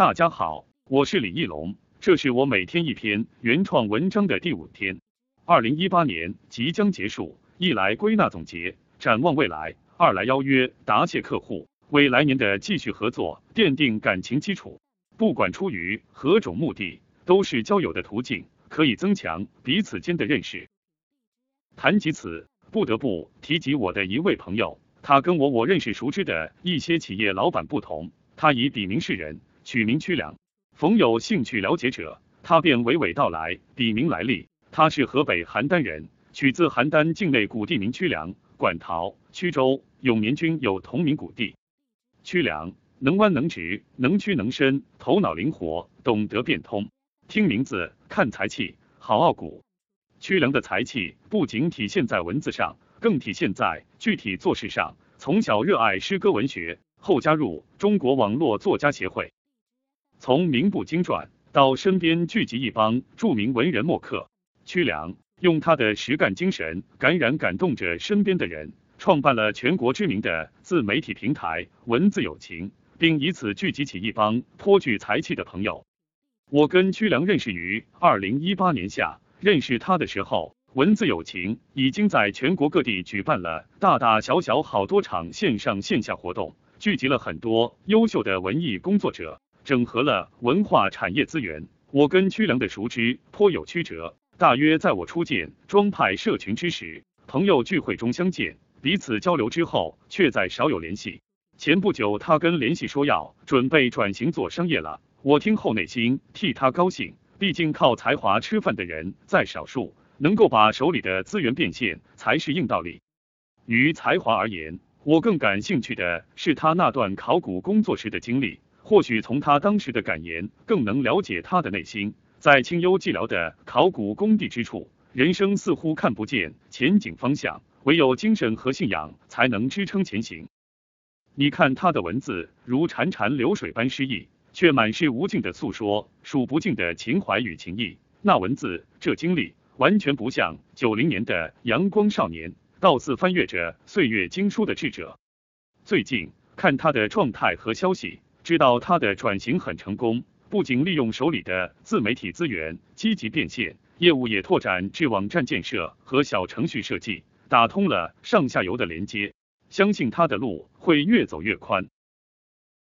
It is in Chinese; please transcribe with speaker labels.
Speaker 1: 大家好，我是李义龙，这是我每天一篇原创文章的第五天。二零一八年即将结束，一来归纳总结，展望未来；二来邀约答谢客户，为来年的继续合作奠定感情基础。不管出于何种目的，都是交友的途径，可以增强彼此间的认识。谈及此，不得不提及我的一位朋友，他跟我我认识熟知的一些企业老板不同，他以笔名示人，取名曲良。逢有兴趣了解者，他便娓娓道来笔名来历。他是河北邯郸人，取自邯郸境内古地名曲梁、馆陶、曲周、永年均有同名古地。曲梁能弯能直，能屈能伸，头脑灵活，懂得变通。听名字看才气，好傲骨。曲梁的才气不仅体现在文字上，更体现在具体做事上。从小热爱诗歌文学，后加入中国网络作家协会。从名不经传到身边聚集一帮著名文人墨客。屈良用他的实干精神感染感动着身边的人，创办了全国知名的自媒体平台“文字有情”，并以此聚集起一帮颇具才气的朋友。我跟屈良认识于二零一八年夏，认识他的时候，“文字有情”已经在全国各地举办了大大小小好多场线上线下活动，聚集了很多优秀的文艺工作者，整合了文化产业资源。我跟屈良的熟知颇有曲折。大约在我初见庄派社群之时，朋友聚会中相见，彼此交流之后，却再少有联系。前不久，他跟联系说要准备转型做商业了，我听后内心替他高兴，毕竟靠才华吃饭的人在少数，能够把手里的资源变现才是硬道理。于才华而言，我更感兴趣的是他那段考古工作时的经历，或许从他当时的感言，更能了解他的内心。在清幽寂寥的考古工地之处，人生似乎看不见前景方向，唯有精神和信仰才能支撑前行。你看他的文字如潺潺流水般诗意，却满是无尽的诉说，数不尽的情怀与情谊。那文字，这经历，完全不像九零年的阳光少年，倒似翻阅着岁月经书的智者。最近看他的状态和消息，知道他的转型很成功。不仅利用手里的自媒体资源积极变现，业务也拓展至网站建设和小程序设计，打通了上下游的连接。相信他的路会越走越宽。